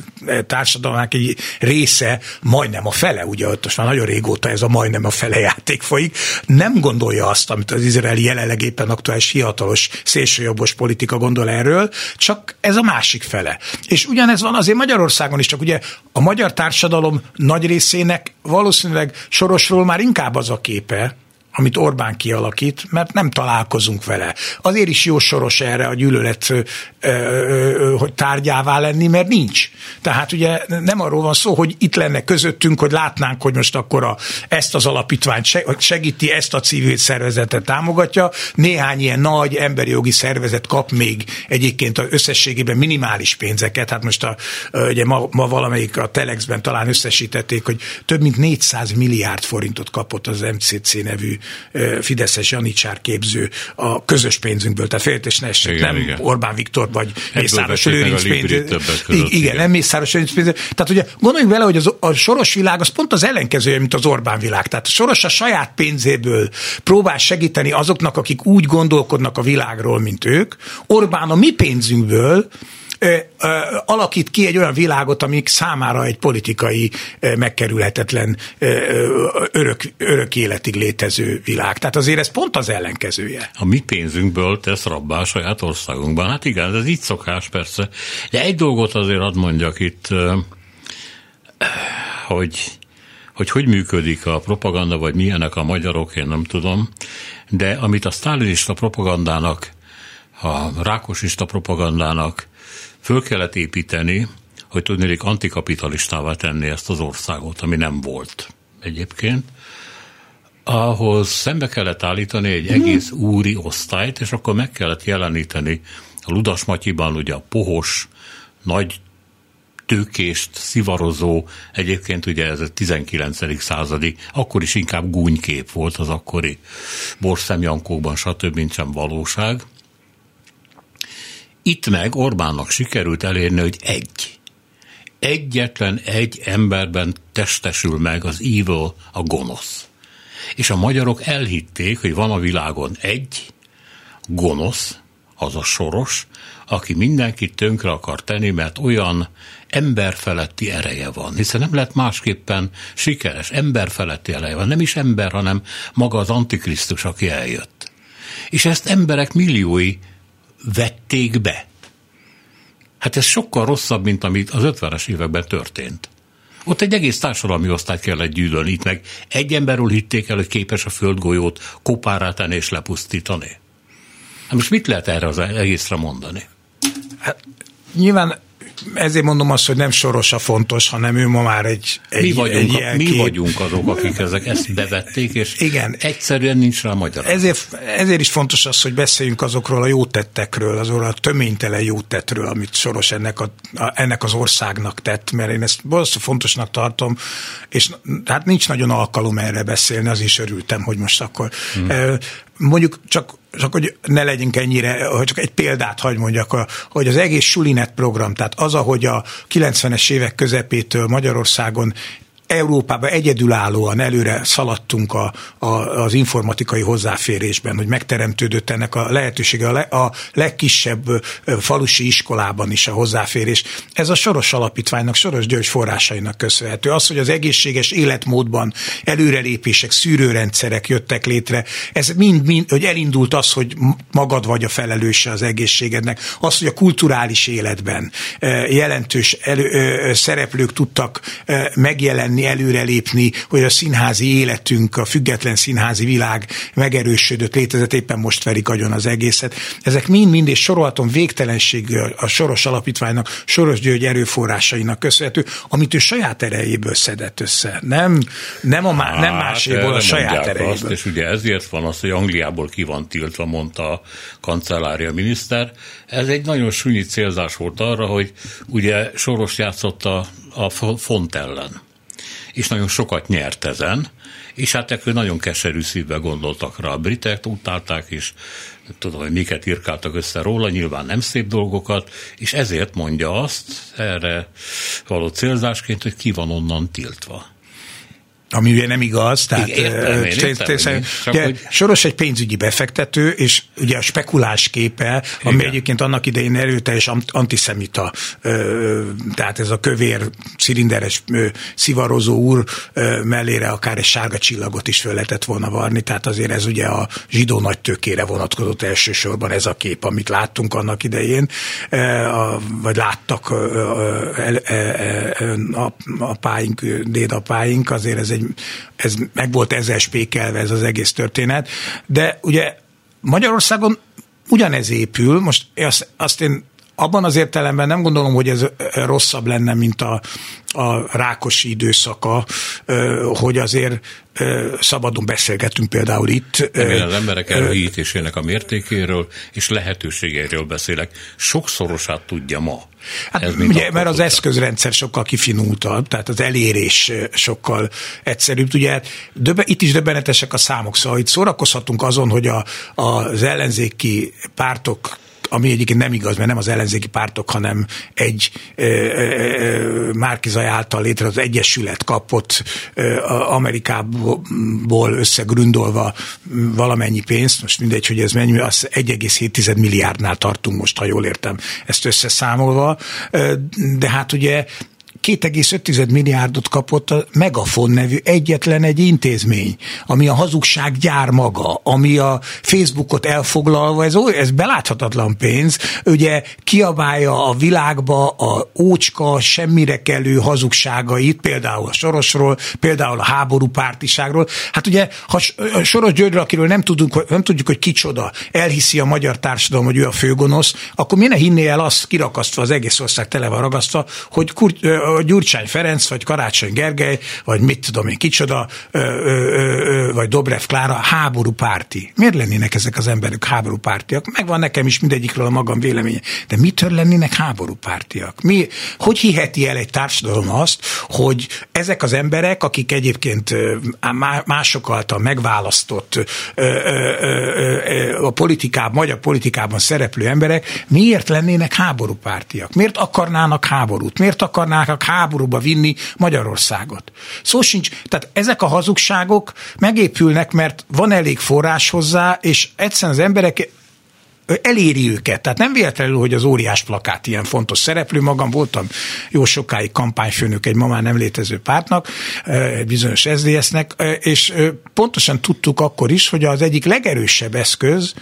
társadalmának egy része majdnem a fele, ugye ott most már nagyon régóta ez a majdnem a fele játék folyik, nem gondolja azt, amit az izraeli jelenleg éppen aktuális hivatalos szélsőjobbos politika gondol erről, csak ez a másik fele. És ugyanez van azért Magyarországon is, csak ugye a magyar társadalom nagy részének valószínűleg Sorosról már inkább az a képe, amit Orbán kialakít, mert nem találkozunk vele. Azért is jó soros erre a gyűlölet, hogy tárgyává lenni, mert nincs. Tehát ugye nem arról van szó, hogy itt lenne közöttünk, hogy látnánk, hogy most akkor a, ezt az alapítványt segíti, ezt a civil szervezetet támogatja. Néhány ilyen nagy emberi jogi szervezet kap még egyébként a összességében minimális pénzeket. Hát most a, ugye ma, ma valamelyik a Telexben talán összesítették, hogy több mint 400 milliárd forintot kapott az MCC nevű Fideszes Janicsár képző a közös pénzünkből, tehát félretés ne essék, nem igen. Orbán Viktor vagy Mészáros Lőrinc. Igen, nem Mészáros Lőrinc. Tehát ugye gondoljunk vele, hogy az, a soros világ az pont az ellenkezője, mint az Orbán világ. Tehát a soros a saját pénzéből próbál segíteni azoknak, akik úgy gondolkodnak a világról, mint ők. Orbán a mi pénzünkből alakít ki egy olyan világot, amik számára egy politikai megkerülhetetlen örök, örök életig létező világ. Tehát azért ez pont az ellenkezője. A mi pénzünkből tesz rabbá a saját országunkban. Hát igen, ez így szokás persze. De egy dolgot azért ad mondjak itt, hogy hogy hogy működik a propaganda, vagy milyenek a magyarok, én nem tudom, de amit a sztálinista propagandának, a rákosista propagandának föl kellett építeni, hogy tudnélik antikapitalistává tenni ezt az országot, ami nem volt egyébként, ahhoz szembe kellett állítani egy egész úri osztályt, és akkor meg kellett jeleníteni a Ludas Matyiban ugye a pohos, nagy tőkést szivarozó, egyébként ugye ez a 19. századi, akkor is inkább gúnykép volt az akkori borszemjankókban, stb. mint sem valóság. Itt meg Orbánnak sikerült elérni, hogy egy, egyetlen egy emberben testesül meg az evil, a gonosz. És a magyarok elhitték, hogy van a világon egy gonosz, az a soros, aki mindenkit tönkre akar tenni, mert olyan emberfeletti ereje van. Hiszen nem lehet másképpen sikeres, emberfeletti ereje van. Nem is ember, hanem maga az Antikrisztus, aki eljött. És ezt emberek milliói vették be. Hát ez sokkal rosszabb, mint amit az 50-es években történt. Ott egy egész társadalmi osztályt kellett gyűlölni, itt meg egy emberről hitték el, hogy képes a földgolyót kopárá tenni és lepusztítani. Hát most mit lehet erre az egészre mondani? Hát, nyilván ezért mondom azt, hogy nem Soros a fontos, hanem ő ma már egy, egy mi vagyunk, egy mi vagyunk azok, akik ezek ezt bevették, és Igen. egyszerűen nincs rá magyar. Ezért, ezért is fontos az, hogy beszéljünk azokról a jó tettekről, azokról a töménytelen jó tettről, amit Soros ennek, a, a, ennek az országnak tett, mert én ezt valószínűleg fontosnak tartom, és hát nincs nagyon alkalom erre beszélni, az is örültem, hogy most akkor. Hmm. Mondjuk csak csak hogy ne legyünk ennyire, hogy csak egy példát hagy mondjak, hogy az egész Sulinet program, tehát az, ahogy a 90-es évek közepétől Magyarországon Európában egyedülállóan előre szaladtunk a, a, az informatikai hozzáférésben, hogy megteremtődött ennek a lehetősége a, le, a legkisebb falusi iskolában is a hozzáférés. Ez a Soros Alapítványnak, Soros György forrásainak köszönhető. Az, hogy az egészséges életmódban előrelépések, szűrőrendszerek jöttek létre, ez mind, mind hogy elindult az, hogy magad vagy a felelőse az egészségednek, az, hogy a kulturális életben jelentős elő, szereplők tudtak megjelenni, elérni, előrelépni, hogy a színházi életünk, a független színházi világ megerősödött, létezett, éppen most verik agyon az egészet. Ezek mind-mind, és sorolhatom végtelenség a Soros Alapítványnak, Soros György erőforrásainak köszönhető, amit ő saját erejéből szedett össze. Nem, nem, a má, nem hát, máséból, a saját erejéből. Azt, és ugye ezért van az, hogy Angliából ki van tiltva, mondta a kancellária miniszter. Ez egy nagyon súnyi célzás volt arra, hogy ugye Soros játszott a, a font ellen és nagyon sokat nyert ezen, és hát ekkor nagyon keserű szívvel gondoltak rá a britek, utálták, és tudom, hogy miket írkáltak össze róla, nyilván nem szép dolgokat, és ezért mondja azt erre való célzásként, hogy ki van onnan tiltva. Ami ugye nem igaz, tehát értem, értem, ugye, hogy... Soros egy pénzügyi befektető, és ugye a spekulás képe, ami Igen. egyébként annak idején erőteljes antiszemita, tehát ez a kövér, cilinderes, szivarozó úr mellére akár egy sárga csillagot is föl lehetett volna varni, tehát azért ez ugye a zsidó nagy tökére vonatkozott elsősorban ez a kép, amit láttunk annak idején, vagy láttak apáink, dédapáink, azért ez egy egy, ez meg volt ezzel spékelve ez az egész történet, de ugye Magyarországon ugyanez épül, most azt, azt én abban az értelemben nem gondolom, hogy ez rosszabb lenne, mint a, a rákosi időszaka, hogy azért szabadon beszélgetünk például itt. Én az emberek elhítésének a mértékéről és lehetőségeiről beszélek. Sokszorosát tudja ma. Hát Ez ugye, mert az eszközrendszer sokkal kifinultabb, tehát az elérés sokkal egyszerűbb. Ugye döbe, itt is döbbenetesek a számok, szóval itt szórakozhatunk azon, hogy a, az ellenzéki pártok ami egyébként nem igaz, mert nem az ellenzéki pártok, hanem egy Márkizaj által létre az Egyesület kapott Amerikából összegründolva valamennyi pénzt, most mindegy, hogy ez mennyi, az 1,7 milliárdnál tartunk most, ha jól értem ezt összeszámolva, de hát ugye 2,5 milliárdot kapott a Megafon nevű egyetlen egy intézmény, ami a hazugság gyár maga, ami a Facebookot elfoglalva, ez, ez beláthatatlan pénz, ugye kiabálja a világba a ócska, semmire kellő hazugságait, például a Sorosról, például a háború pártiságról. Hát ugye, ha Soros Györgyről, akiről nem, tudunk, nem tudjuk, hogy kicsoda, elhiszi a magyar társadalom, hogy ő a főgonosz, akkor miért ne hinné el azt kirakasztva, az egész ország tele van ragasztva, hogy Kur- Gyurcsány Ferenc, vagy Karácsony Gergely, vagy mit tudom én kicsoda, vagy Dobrev Klára háború párti. Miért lennének ezek az emberek háború pártiak? Megvan nekem is mindegyikről a magam véleménye. De mitől lennének háború pártiak? Mi, hogy hiheti el egy társadalom azt, hogy ezek az emberek, akik egyébként mások által megválasztott a politikában, magyar politikában szereplő emberek, miért lennének háború pártiak? Miért akarnának háborút? Miért akarnának háborúba vinni Magyarországot? Szó sincs, tehát ezek a hazugságok megépülnek, mert van elég forrás hozzá, és egyszerűen az emberek eléri őket. Tehát nem véletlenül, hogy az óriás plakát ilyen fontos szereplő. Magam voltam jó sokáig kampányfőnök egy ma már nem létező pártnak, egy bizonyos SZDSZ-nek, és pontosan tudtuk akkor is, hogy az egyik legerősebb eszköz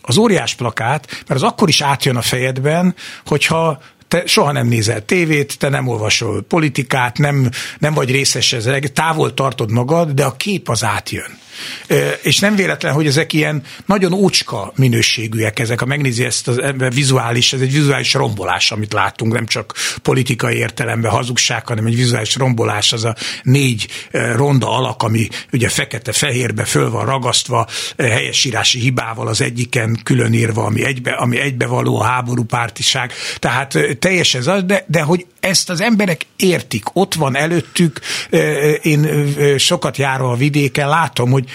az óriás plakát, mert az akkor is átjön a fejedben, hogyha te soha nem nézel tévét, te nem olvasol politikát, nem, nem vagy részes ezzel, távol tartod magad, de a kép az átjön. És nem véletlen, hogy ezek ilyen nagyon ócska minőségűek ezek. Ha megnézi ezt az vizuális, ez egy vizuális rombolás, amit látunk, nem csak politikai értelemben hazugság, hanem egy vizuális rombolás, az a négy ronda alak, ami ugye fekete-fehérbe föl van ragasztva, helyesírási hibával az egyiken különírva, ami egybe, ami egybevaló a háború pártiság. Tehát teljes ez az, de, de hogy ezt az emberek értik, ott van előttük, én sokat járva a vidéken, látom, hogy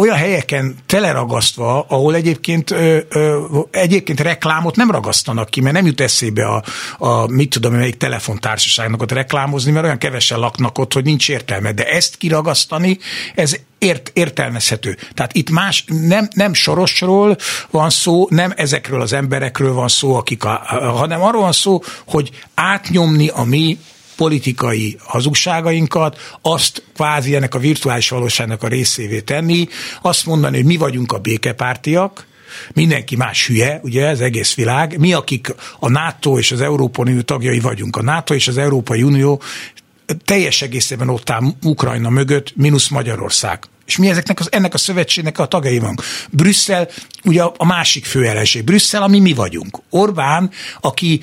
olyan helyeken teleragasztva, ahol egyébként, ö, ö, egyébként reklámot nem ragasztanak ki, mert nem jut eszébe a, a mit tudom, melyik telefontársaságnak ott reklámozni, mert olyan kevesen laknak ott, hogy nincs értelme. De ezt kiragasztani, ez ért, értelmezhető. Tehát itt más, nem, nem sorosról van szó, nem ezekről az emberekről van szó, akik a, hanem arról van szó, hogy átnyomni a mi politikai hazugságainkat, azt kvázi ennek a virtuális valóságnak a részévé tenni, azt mondani, hogy mi vagyunk a békepártiak, mindenki más hülye, ugye az egész világ. Mi, akik a NATO és az Európai Unió tagjai vagyunk, a NATO és az Európai Unió teljes egészében ott áll Ukrajna mögött, mínusz Magyarország. És mi ezeknek az, ennek a szövetségnek a tagjai van. Brüsszel, ugye a másik fő ellenség. Brüsszel, ami mi vagyunk. Orbán, aki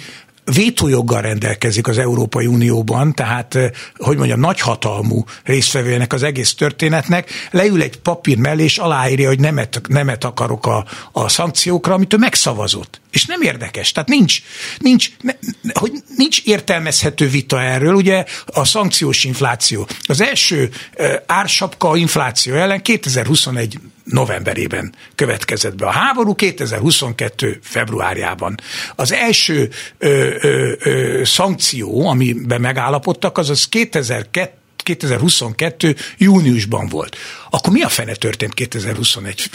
vétójoggal rendelkezik az Európai Unióban, tehát, hogy mondjam, nagyhatalmú résztvevőnek az egész történetnek, leül egy papír mellé, és aláírja, hogy nemet, nemet akarok a, a szankciókra, amit ő megszavazott. És nem érdekes. Tehát nincs, nincs, ne, hogy nincs értelmezhető vita erről. Ugye a szankciós infláció. Az első ársapka infláció ellen 2021 novemberében következett be a háború, 2022 februárjában. Az első ö, ö, ö, szankció, amiben megállapodtak, az az 2002 2022. júniusban volt. Akkor mi a fene történt 2021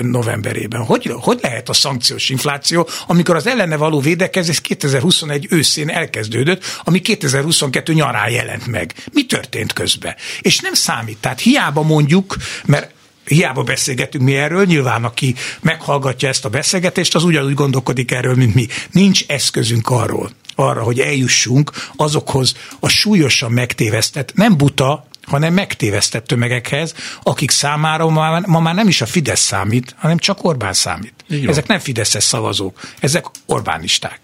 novemberében? Hogy, hogy lehet a szankciós infláció, amikor az ellene való védekezés 2021 őszén elkezdődött, ami 2022 nyarán jelent meg? Mi történt közben? És nem számít. Tehát hiába mondjuk, mert hiába beszélgetünk mi erről, nyilván aki meghallgatja ezt a beszélgetést, az ugyanúgy gondolkodik erről, mint mi. Nincs eszközünk arról, arra, hogy eljussunk azokhoz a súlyosan megtévesztett, nem buta, hanem megtévesztett tömegekhez, akik számára ma, ma már nem is a Fidesz számít, hanem csak Orbán számít. Ezek nem Fideszes szavazók, ezek Orbánisták.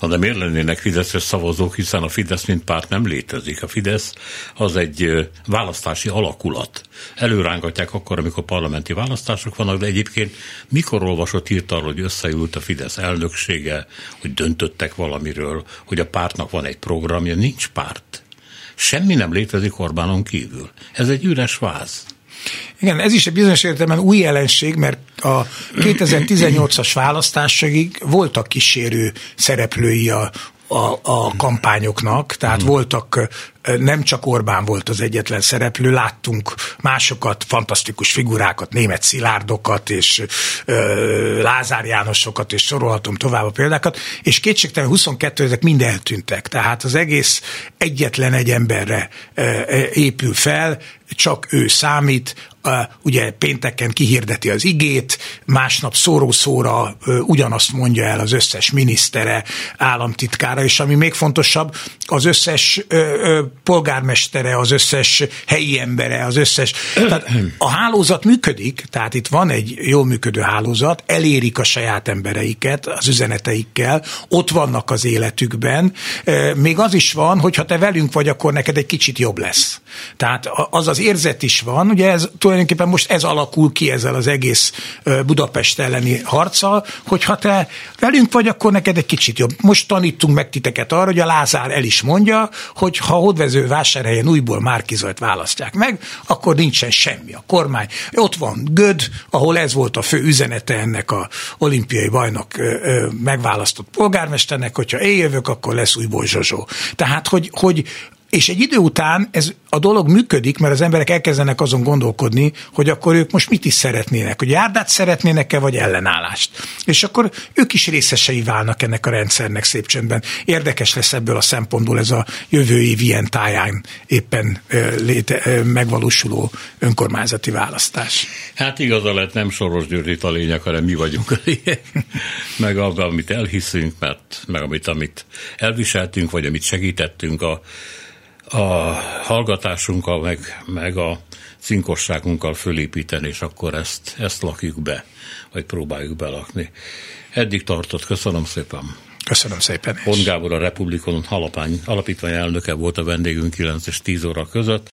Na de miért lennének Fideszes szavazók, hiszen a Fidesz mint párt nem létezik. A Fidesz az egy választási alakulat. Előrángatják akkor, amikor parlamenti választások vannak, de egyébként mikor olvasott írt arról, hogy összeült a Fidesz elnöksége, hogy döntöttek valamiről, hogy a pártnak van egy programja, nincs párt. Semmi nem létezik Orbánon kívül. Ez egy üres váz. Igen, ez is egy bizonyos értelemben új jelenség, mert a 2018-as választásig voltak kísérő szereplői a, a, a kampányoknak, tehát mm. voltak nem csak Orbán volt az egyetlen szereplő, láttunk másokat, fantasztikus figurákat, német szilárdokat és ö, Lázár Jánosokat, és sorolhatom tovább a példákat, és kétségtelen 22 ezek mind eltűntek. Tehát az egész egyetlen egy emberre épül fel, csak ő számít, ugye pénteken kihirdeti az igét, másnap szóró-szóra ugyanazt mondja el az összes minisztere, államtitkára, és ami még fontosabb, az összes polgármestere, az összes helyi embere, az összes... Tehát a hálózat működik, tehát itt van egy jól működő hálózat, elérik a saját embereiket az üzeneteikkel, ott vannak az életükben, még az is van, hogy ha te velünk vagy, akkor neked egy kicsit jobb lesz. Tehát az az érzet is van, ugye ez tulajdonképpen most ez alakul ki ezzel az egész Budapest elleni harccal, hogy ha te velünk vagy, akkor neked egy kicsit jobb. Most tanítunk meg titeket arra, hogy a Lázár el is mondja, hogy ha hódvező vásárhelyen újból Márkizajt választják meg, akkor nincsen semmi. A kormány, ott van Göd, ahol ez volt a fő üzenete ennek a olimpiai bajnok megválasztott polgármesternek, hogyha én jövök, akkor lesz újból Zsozsó. Tehát, hogy, hogy és egy idő után ez a dolog működik, mert az emberek elkezdenek azon gondolkodni, hogy akkor ők most mit is szeretnének, hogy járdát szeretnének-e, vagy ellenállást. És akkor ők is részesei válnak ennek a rendszernek szép csendben. Érdekes lesz ebből a szempontból ez a jövő év ilyen táján éppen léte, megvalósuló önkormányzati választás. Hát igaza lett, nem Soros Györgyit a lényeg, hanem mi vagyunk a lényeg. meg az, amit elhiszünk, mert, meg amit, amit elviseltünk, vagy amit segítettünk a a hallgatásunkkal, meg, meg a cinkosságunkkal fölépíteni, és akkor ezt, ezt lakjuk be, vagy próbáljuk belakni. Eddig tartott, köszönöm szépen. Köszönöm szépen. Pont Gábor a Republikon alapítvány elnöke volt a vendégünk 9 és 10 óra között.